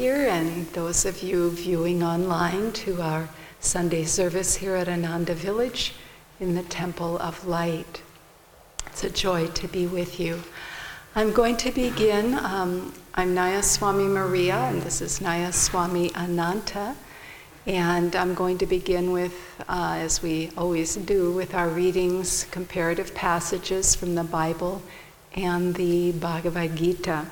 here and those of you viewing online to our Sunday service here at Ananda Village in the Temple of Light. It's a joy to be with you. I'm going to begin. Um, I'm Nayaswami Maria, and this is Nayaswami Ananta. And I'm going to begin with, uh, as we always do, with our readings, comparative passages from the Bible and the Bhagavad Gita.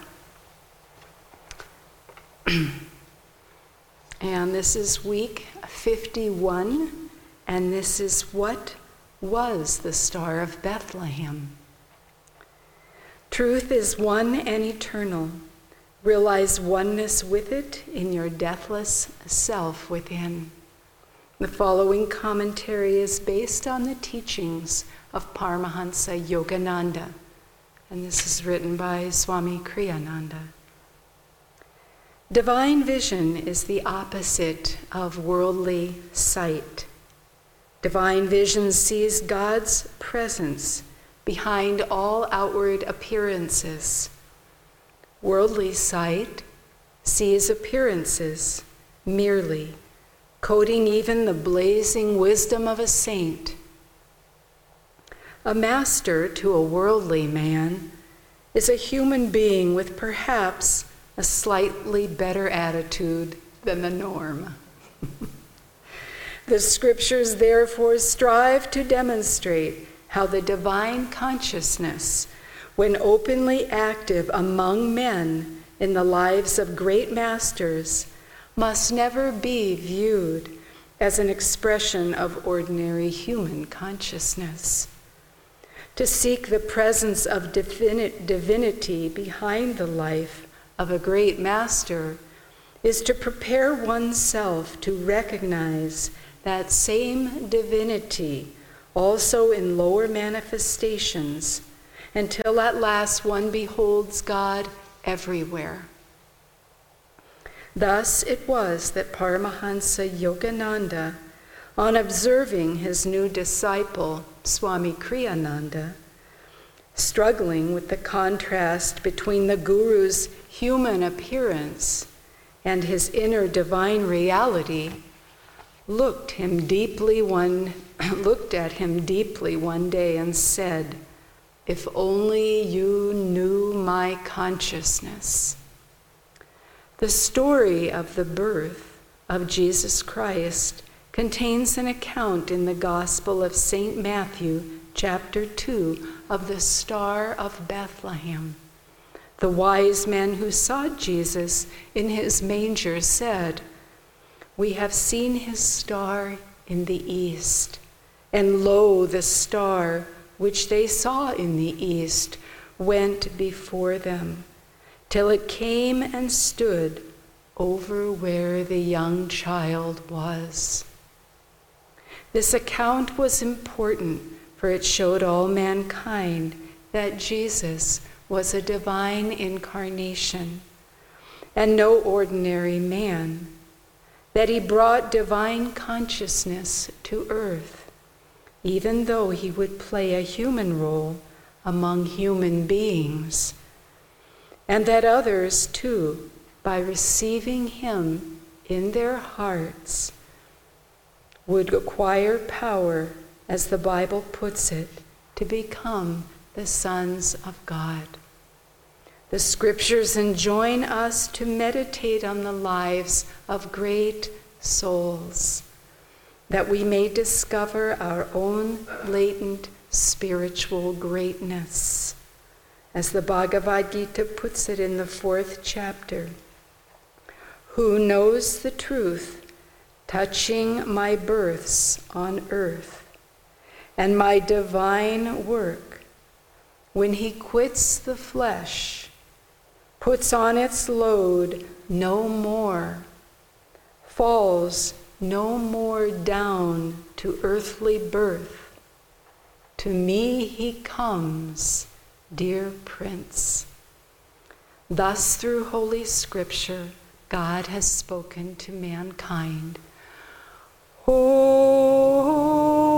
and this is week 51, and this is what was the Star of Bethlehem. Truth is one and eternal. Realize oneness with it in your deathless self within. The following commentary is based on the teachings of Paramahansa Yogananda, and this is written by Swami Kriyananda. Divine vision is the opposite of worldly sight. Divine vision sees God's presence behind all outward appearances. Worldly sight sees appearances merely, coating even the blazing wisdom of a saint. A master to a worldly man is a human being with perhaps a slightly better attitude than the norm. the scriptures therefore strive to demonstrate how the divine consciousness, when openly active among men in the lives of great masters, must never be viewed as an expression of ordinary human consciousness. To seek the presence of divinity behind the life of a great master is to prepare oneself to recognize that same divinity also in lower manifestations, until at last one beholds God everywhere. Thus it was that Paramahansa Yogananda, on observing his new disciple, Swami Kriyananda, struggling with the contrast between the Guru's human appearance and his inner divine reality, looked him deeply one looked at him deeply one day and said, If only you knew my consciousness. The story of the birth of Jesus Christ contains an account in the Gospel of St. Matthew, chapter 2, of the Star of Bethlehem. The wise men who saw Jesus in his manger said, We have seen his star in the east and lo, the star which they saw in the east went before them, till it came and stood over where the young child was. This account was important, for it showed all mankind that Jesus was a divine incarnation and no ordinary man, that he brought divine consciousness to earth even though he would play a human role among human beings, and that others too, by receiving him in their hearts, would acquire power, as the Bible puts it, to become the sons of God. The scriptures enjoin us to meditate on the lives of great souls that we may discover our own latent spiritual greatness. As the Bhagavad Gita puts it in the fourth chapter, who knows the truth touching my births on earth and my divine work, when he quits the flesh, puts on its load no more, falls no more down to earthly birth. To me he comes, dear Prince. Thus, through Holy Scripture, God has spoken to mankind. Oh,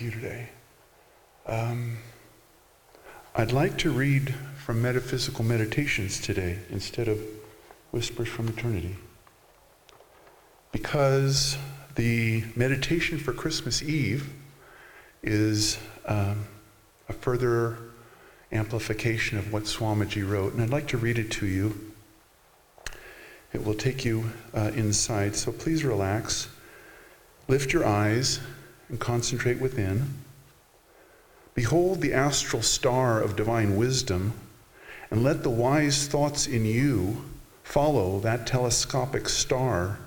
you today. Um, I'd like to read from Metaphysical Meditations today instead of Whispers from Eternity. Because the meditation for Christmas Eve is um, a further amplification of what Swamiji wrote, and I'd like to read it to you. It will take you uh, inside, so please relax. Lift your eyes and concentrate within. Behold the astral star of divine wisdom, and let the wise thoughts in you follow that telescopic star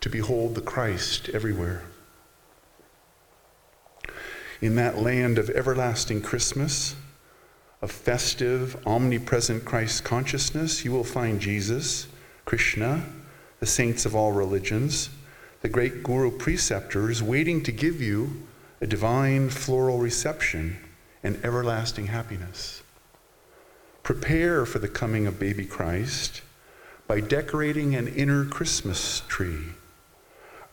to behold the Christ everywhere. In that land of everlasting Christmas, of festive, omnipresent Christ consciousness, you will find Jesus, Krishna, the saints of all religions, the great guru preceptors waiting to give you a divine floral reception and everlasting happiness. Prepare for the coming of baby Christ by decorating an inner Christmas tree.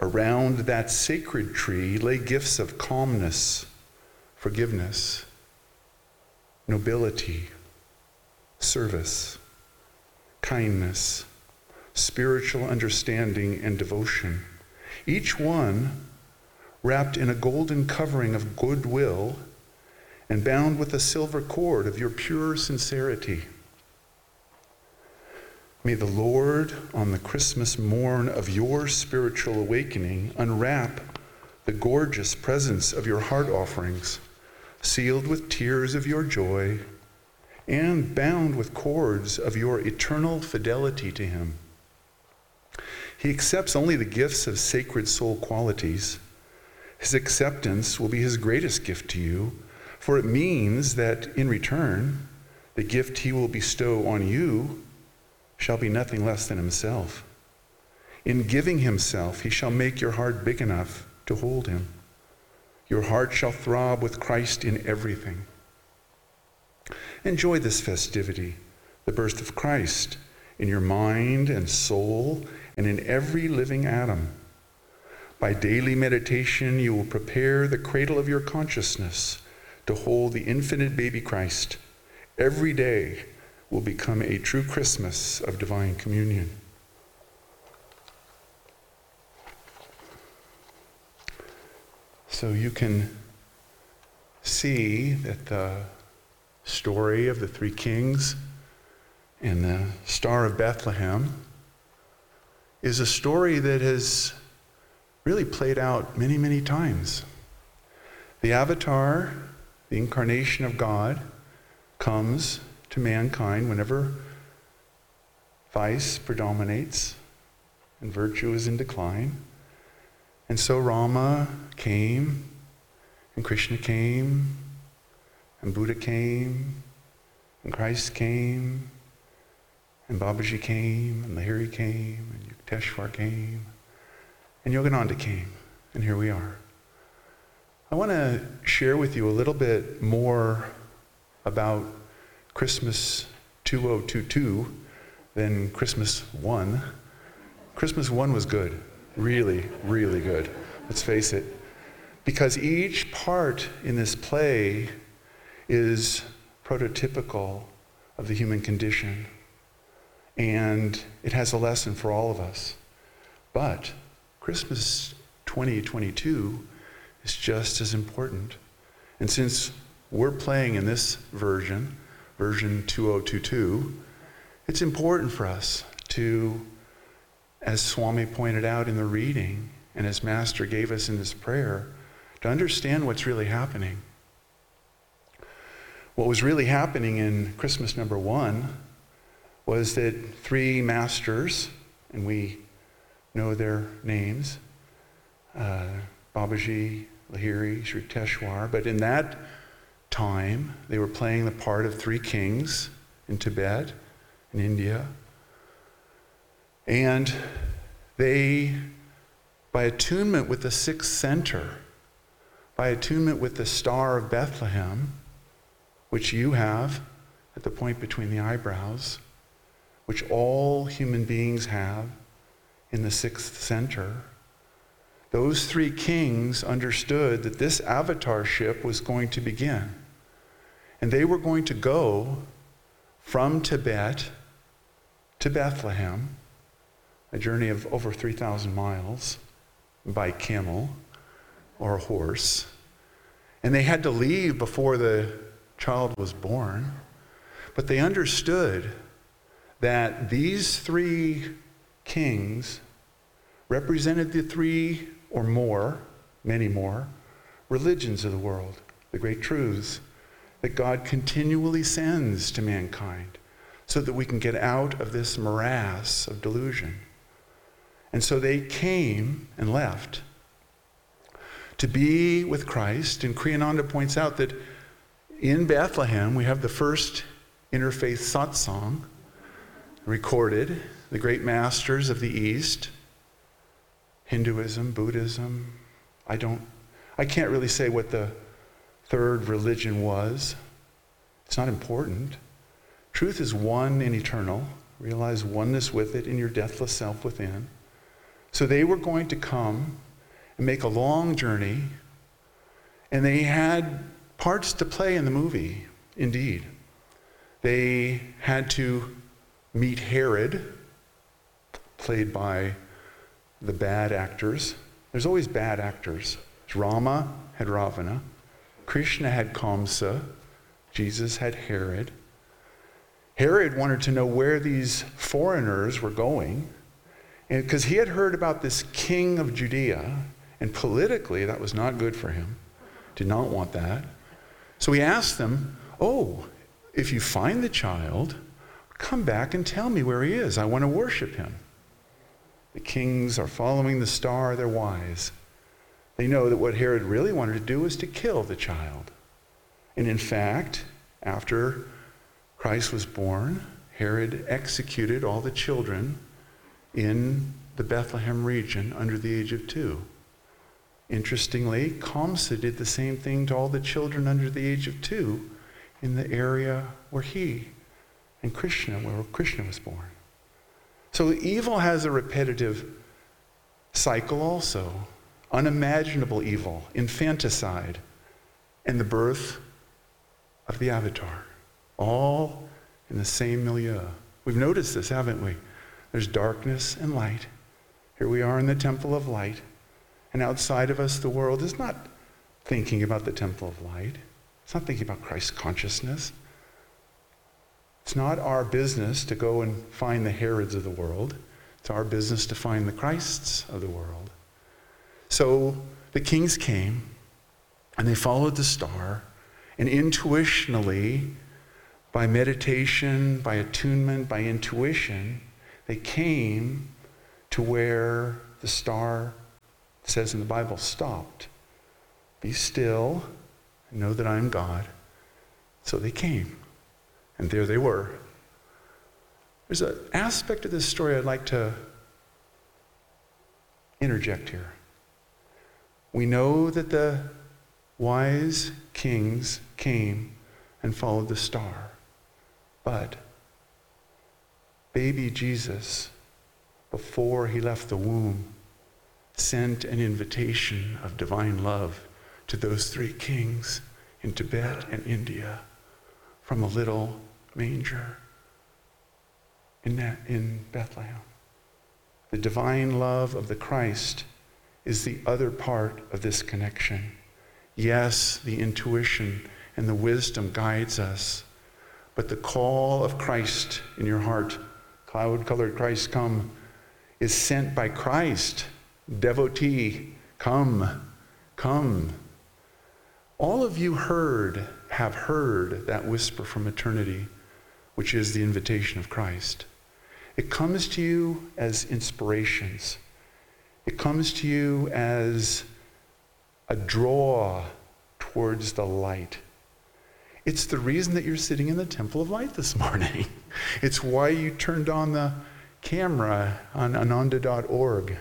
Around that sacred tree lay gifts of calmness, forgiveness, nobility, service, kindness, spiritual understanding, and devotion. Each one wrapped in a golden covering of goodwill and bound with a silver cord of your pure sincerity. May the Lord, on the Christmas morn of your spiritual awakening, unwrap the gorgeous presents of your heart offerings, sealed with tears of your joy, and bound with cords of your eternal fidelity to Him. He accepts only the gifts of sacred soul qualities. His acceptance will be His greatest gift to you for it means that in return, the gift he will bestow on you shall be nothing less than himself. In giving himself, he shall make your heart big enough to hold him. Your heart shall throb with Christ in everything. Enjoy this festivity, the birth of Christ, in your mind and soul and in every living atom. By daily meditation, you will prepare the cradle of your consciousness to hold the infinite baby Christ every day will become a true Christmas of divine communion. So you can see that the story of the three kings and the Star of Bethlehem is a story that has really played out many, many times. The Avatar the incarnation of God comes to mankind whenever vice predominates and virtue is in decline. And so Rama came, and Krishna came, and Buddha came, and Christ came, and Babaji came, and Lahiri came, and Yukteswar came, and Yogananda came, and here we are. I want to share with you a little bit more about Christmas 2022 than Christmas 1. Christmas 1 was good, really, really good. Let's face it. Because each part in this play is prototypical of the human condition. And it has a lesson for all of us. But Christmas 2022 is just as important. And since we're playing in this version, version 2022, it's important for us to, as Swami pointed out in the reading, and as Master gave us in this prayer, to understand what's really happening. What was really happening in Christmas number one was that three masters, and we know their names uh, Babaji, Lahiri, Sri Yukteswar. But in that time, they were playing the part of three kings in Tibet, in India. And they, by attunement with the sixth center, by attunement with the star of Bethlehem, which you have at the point between the eyebrows, which all human beings have in the sixth center, those three kings understood that this avatarship was going to begin. And they were going to go from Tibet to Bethlehem, a journey of over 3,000 miles by camel or horse. And they had to leave before the child was born. But they understood that these three kings represented the three or more, many more, religions of the world, the great truths that God continually sends to mankind so that we can get out of this morass of delusion. And so they came and left to be with Christ. And Kriyananda points out that in Bethlehem we have the first interfaith satsang recorded, the great masters of the East, Hinduism, Buddhism. I don't, I can't really say what the third religion was. It's not important. Truth is one and eternal. Realize oneness with it in your deathless self within. So they were going to come and make a long journey, and they had parts to play in the movie, indeed. They had to meet Herod, played by the bad actors. There's always bad actors. Rama had Ravana, Krishna had Kamsa, Jesus had Herod. Herod wanted to know where these foreigners were going because he had heard about this king of Judea, and politically that was not good for him. Did not want that. So he asked them, Oh, if you find the child, come back and tell me where he is. I want to worship him. The kings are following the star, they're wise. They know that what Herod really wanted to do was to kill the child. And in fact, after Christ was born, Herod executed all the children in the Bethlehem region under the age of two. Interestingly, Kamsa did the same thing to all the children under the age of two in the area where he and Krishna, where Krishna was born. So evil has a repetitive cycle also unimaginable evil, infanticide, and the birth of the avatar, all in the same milieu. We've noticed this, haven't we? There's darkness and light. Here we are in the temple of light, and outside of us, the world is not thinking about the temple of light. It's not thinking about Christ's consciousness. It's not our business to go and find the Herods of the world. It's our business to find the Christs of the world. So the kings came and they followed the star, and intuitionally, by meditation, by attunement, by intuition, they came to where the star says in the Bible stopped. Be still know that I am God. So they came. And there they were. There's an aspect of this story I'd like to interject here. We know that the wise kings came and followed the star. But baby Jesus, before he left the womb, sent an invitation of divine love to those three kings in Tibet and India from a little manger in, that, in Bethlehem. The divine love of the Christ is the other part of this connection. Yes, the intuition and the wisdom guides us, but the call of Christ in your heart, cloud colored Christ, come, is sent by Christ. Devotee, come, come. All of you heard, have heard that whisper from eternity, which is the invitation of Christ. It comes to you as inspirations it comes to you as a draw towards the light. It's the reason that you're sitting in the Temple of Light this morning. It's why you turned on the camera on ananda.org.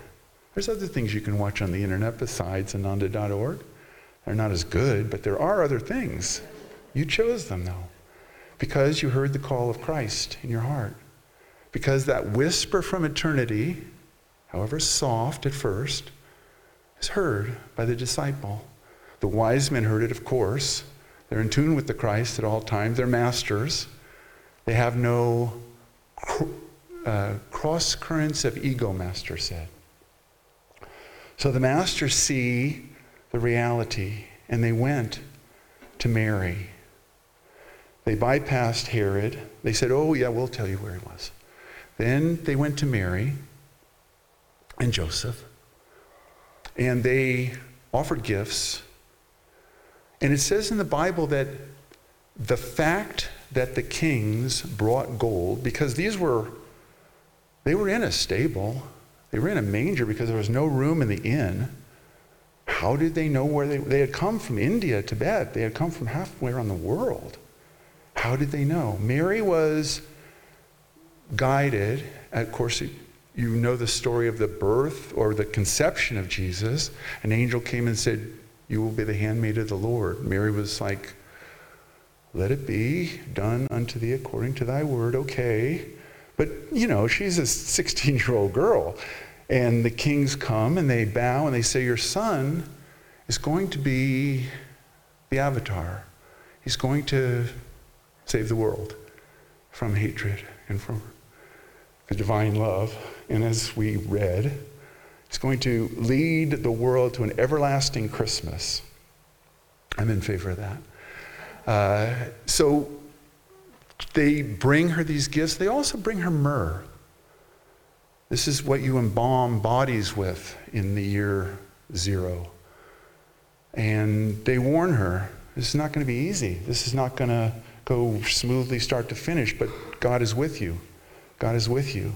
There's other things you can watch on the internet besides ananda.org. They're not as good, but there are other things. You chose them, though, because you heard the call of Christ in your heart. Because that whisper from eternity however soft at first, is heard by the disciple. The wise men heard it, of course. They're in tune with the Christ at all times. They're masters. They have no uh, cross currents of ego, Master said. So the masters see the reality, and they went to Mary. They bypassed Herod. They said, Oh, yeah, we'll tell you where he was. Then they went to Mary and Joseph, and they offered gifts. And it says in the Bible that the fact that the kings brought gold, because these were, they were in a stable, they were in a manger because there was no room in the inn. How did they know where they, they had come from India, Tibet, they had come from halfway around the world. How did they know? Mary was guided, of course, you know the story of the birth or the conception of Jesus. An angel came and said, You will be the handmaid of the Lord. Mary was like, Let it be done unto thee according to thy word, okay. But, you know, she's a 16 year old girl. And the kings come and they bow and they say, Your son is going to be the avatar. He's going to save the world from hatred and from the divine love. And as we read, it's going to lead the world to an everlasting Christmas. I'm in favor of that. Uh, so they bring her these gifts. They also bring her myrrh. This is what you embalm bodies with in the year zero. And they warn her this is not going to be easy. This is not going to go smoothly start to finish, but God is with you. God is with you.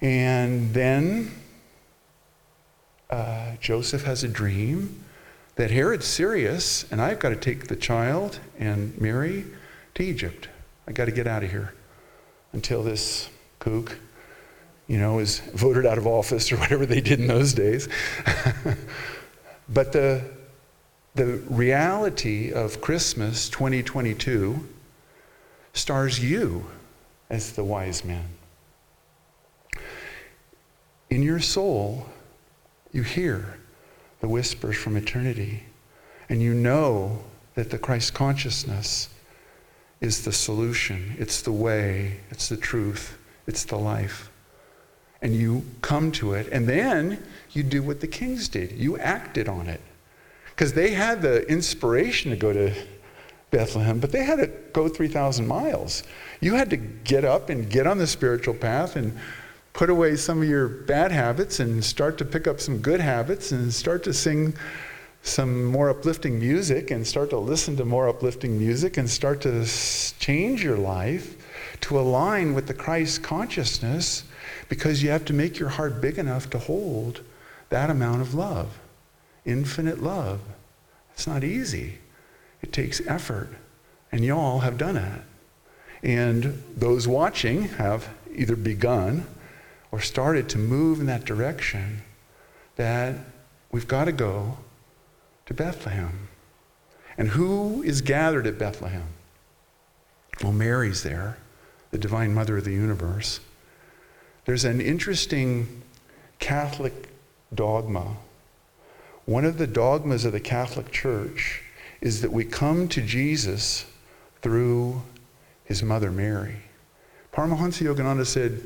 And then uh, Joseph has a dream that Herod's serious, and I've got to take the child and Mary to Egypt. I got to get out of here until this kook, you know, is voted out of office or whatever they did in those days. but the the reality of Christmas 2022 stars you as the wise man. In your soul, you hear the whispers from eternity, and you know that the Christ consciousness is the solution, it's the way, it's the truth, it's the life. And you come to it, and then you do what the kings did. You acted on it because they had the inspiration to go to Bethlehem, but they had to go 3,000 miles. You had to get up and get on the spiritual path and put away some of your bad habits and start to pick up some good habits and start to sing some more uplifting music and start to listen to more uplifting music and start to change your life to align with the Christ consciousness because you have to make your heart big enough to hold that amount of love infinite love. It's not easy. It takes effort. And y'all have done it. And those watching have either begun or started to move in that direction that we've got to go to Bethlehem. And who is gathered at Bethlehem? Well, Mary's there, the divine mother of the universe. There's an interesting Catholic dogma one of the dogmas of the Catholic Church is that we come to Jesus through his mother Mary. Paramahansa Yogananda said,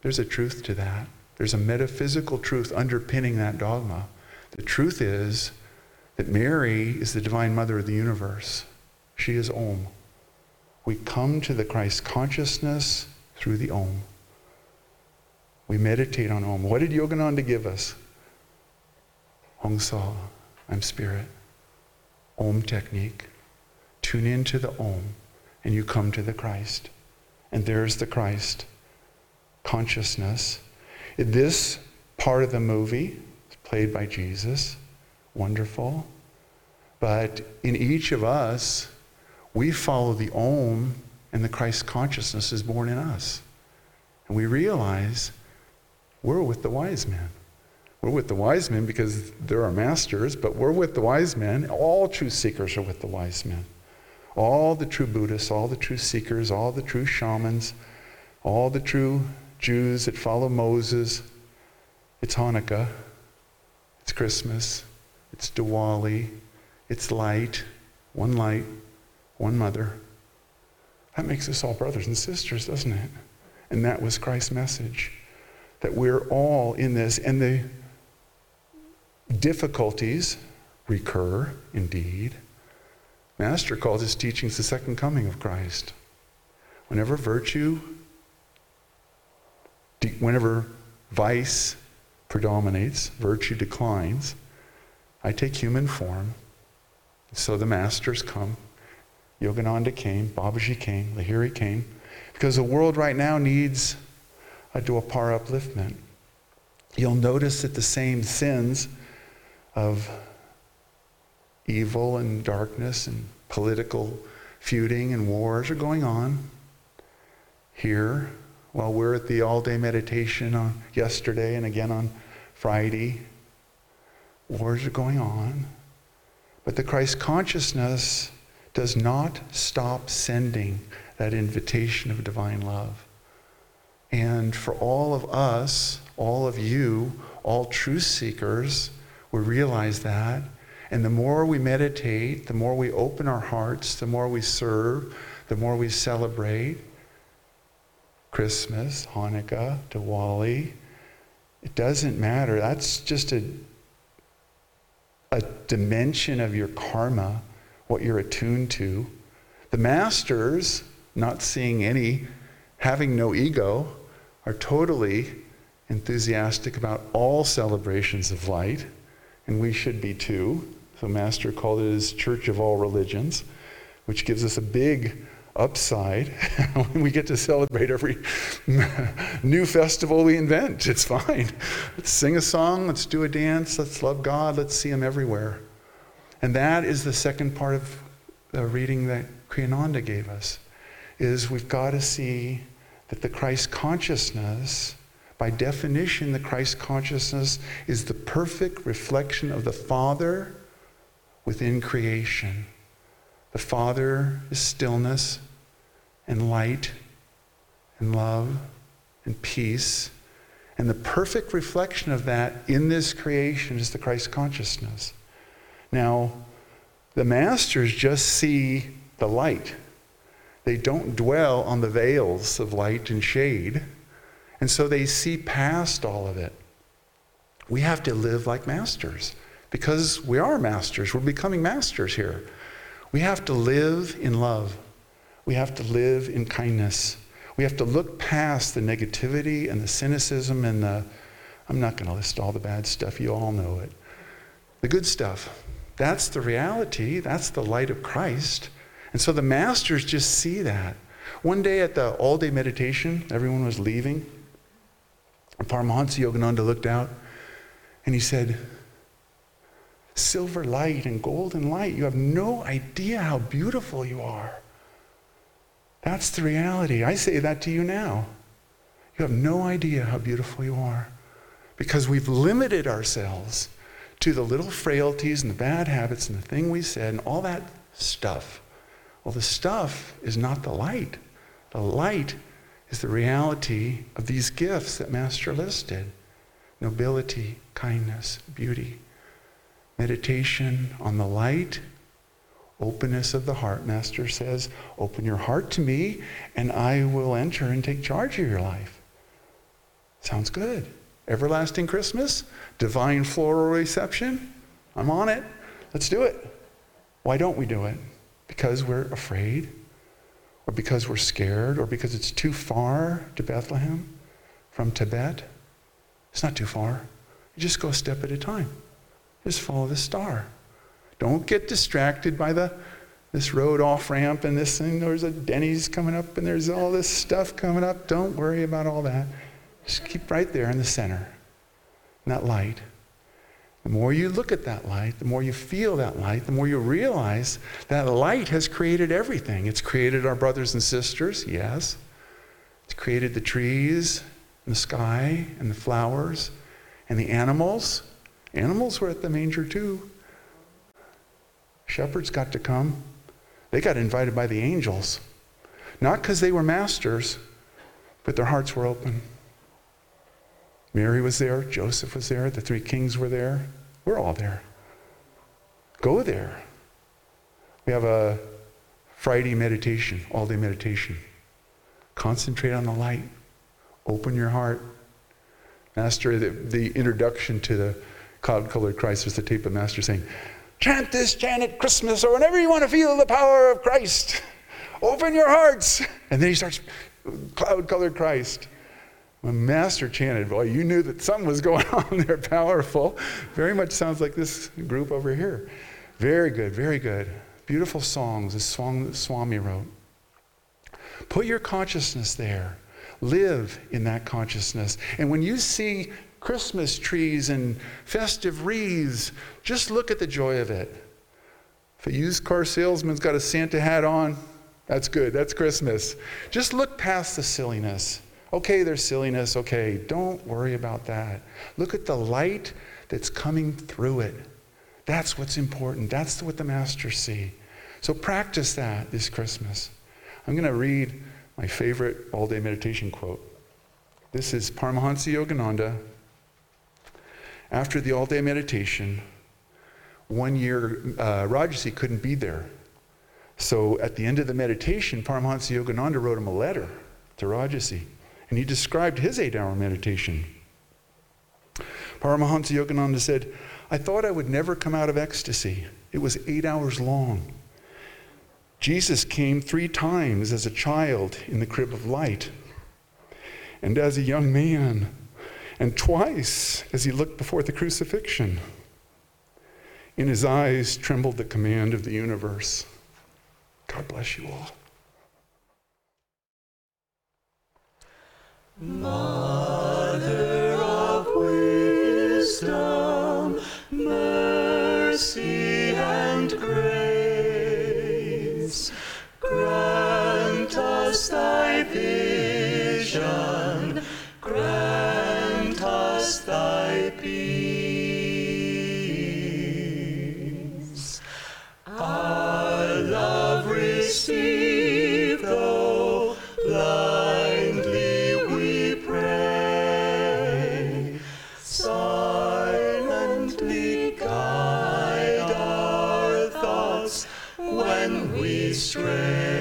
there's a truth to that. There's a metaphysical truth underpinning that dogma. The truth is that Mary is the divine mother of the universe. She is Om. We come to the Christ consciousness through the Om. We meditate on Om. What did Yogananda give us? Hong Sau, I'm spirit. Om technique. Tune into the Om, and you come to the Christ. And there's the Christ consciousness. This part of the movie is played by Jesus. Wonderful. But in each of us, we follow the Om, and the Christ consciousness is born in us. And we realize we're with the wise men. We're with the wise men because they're our masters, but we're with the wise men. All true seekers are with the wise men. All the true Buddhists, all the true seekers, all the true shamans, all the true Jews that follow Moses. It's Hanukkah. It's Christmas. It's Diwali. It's light. One light, one mother. That makes us all brothers and sisters, doesn't it? And that was Christ's message that we're all in this. And the difficulties recur indeed. Master calls his teachings the second coming of Christ. Whenever virtue, whenever vice predominates, virtue declines, I take human form. So the masters come. Yogananda came, Babaji came, Lahiri came, because the world right now needs a Dwapara upliftment. You'll notice that the same sins of evil and darkness and political feuding and wars are going on here while we're at the all day meditation on yesterday and again on Friday. Wars are going on. But the Christ consciousness does not stop sending that invitation of divine love. And for all of us, all of you, all truth seekers, we realize that. And the more we meditate, the more we open our hearts, the more we serve, the more we celebrate Christmas, Hanukkah, Diwali. It doesn't matter. That's just a, a dimension of your karma, what you're attuned to. The masters, not seeing any, having no ego, are totally enthusiastic about all celebrations of light and we should be too. So, Master called it his Church of All Religions, which gives us a big upside when we get to celebrate every new festival we invent. It's fine. Let's sing a song, let's do a dance, let's love God, let's see Him everywhere. And that is the second part of the reading that Kriyananda gave us, is we've got to see that the Christ consciousness by definition, the Christ consciousness is the perfect reflection of the Father within creation. The Father is stillness and light and love and peace. And the perfect reflection of that in this creation is the Christ consciousness. Now, the masters just see the light. They don't dwell on the veils of light and shade. And so they see past all of it. We have to live like masters because we are masters. We're becoming masters here. We have to live in love. We have to live in kindness. We have to look past the negativity and the cynicism and the, I'm not going to list all the bad stuff, you all know it. The good stuff. That's the reality. That's the light of Christ. And so the masters just see that. One day at the all day meditation, everyone was leaving. Paramahansa Yogananda looked out and he said, Silver light and golden light, you have no idea how beautiful you are. That's the reality. I say that to you now. You have no idea how beautiful you are because we've limited ourselves to the little frailties and the bad habits and the thing we said and all that stuff. Well, the stuff is not the light. The light is the reality of these gifts that Master listed nobility, kindness, beauty, meditation on the light, openness of the heart. Master says, Open your heart to me, and I will enter and take charge of your life. Sounds good. Everlasting Christmas, divine floral reception. I'm on it. Let's do it. Why don't we do it? Because we're afraid or because we're scared, or because it's too far to Bethlehem from Tibet. It's not too far. You just go a step at a time. Just follow the star. Don't get distracted by the this road off ramp and this thing. There's a Denny's coming up and there's all this stuff coming up. Don't worry about all that. Just keep right there in the center, in that light. The more you look at that light, the more you feel that light, the more you realize that light has created everything. It's created our brothers and sisters, yes. It's created the trees and the sky and the flowers and the animals. Animals were at the manger too. Shepherds got to come. They got invited by the angels. Not because they were masters, but their hearts were open. Mary was there, Joseph was there, the three kings were there, We're all there. Go there. We have a Friday meditation, all day meditation. Concentrate on the light. Open your heart. Master, the, the introduction to the cloud colored Christ was the tape of Master saying, Chant this chant at Christmas or whenever you want to feel the power of Christ. Open your hearts. And then he starts cloud colored Christ. When Master chanted, boy, you knew that something was going on there powerful. Very much sounds like this group over here. Very good, very good. Beautiful songs, song that Swami wrote. Put your consciousness there. Live in that consciousness. And when you see Christmas trees and festive wreaths, just look at the joy of it. If a used car salesman's got a Santa hat on, that's good. That's Christmas. Just look past the silliness. Okay, there's silliness. Okay, don't worry about that. Look at the light that's coming through it. That's what's important. That's what the masters see. So practice that this Christmas. I'm going to read my favorite all day meditation quote. This is Paramahansa Yogananda. After the all day meditation, one year uh, Rajarsi couldn't be there. So at the end of the meditation, Paramahansa Yogananda wrote him a letter to Rajarsi, and he described his eight hour meditation. Paramahansa Yogananda said, I thought I would never come out of ecstasy. It was eight hours long. Jesus came three times as a child in the crib of light, and as a young man, and twice as he looked before the crucifixion. In his eyes trembled the command of the universe. God bless you all. Mother of wisdom, mercy and grace, grant us thy we stray.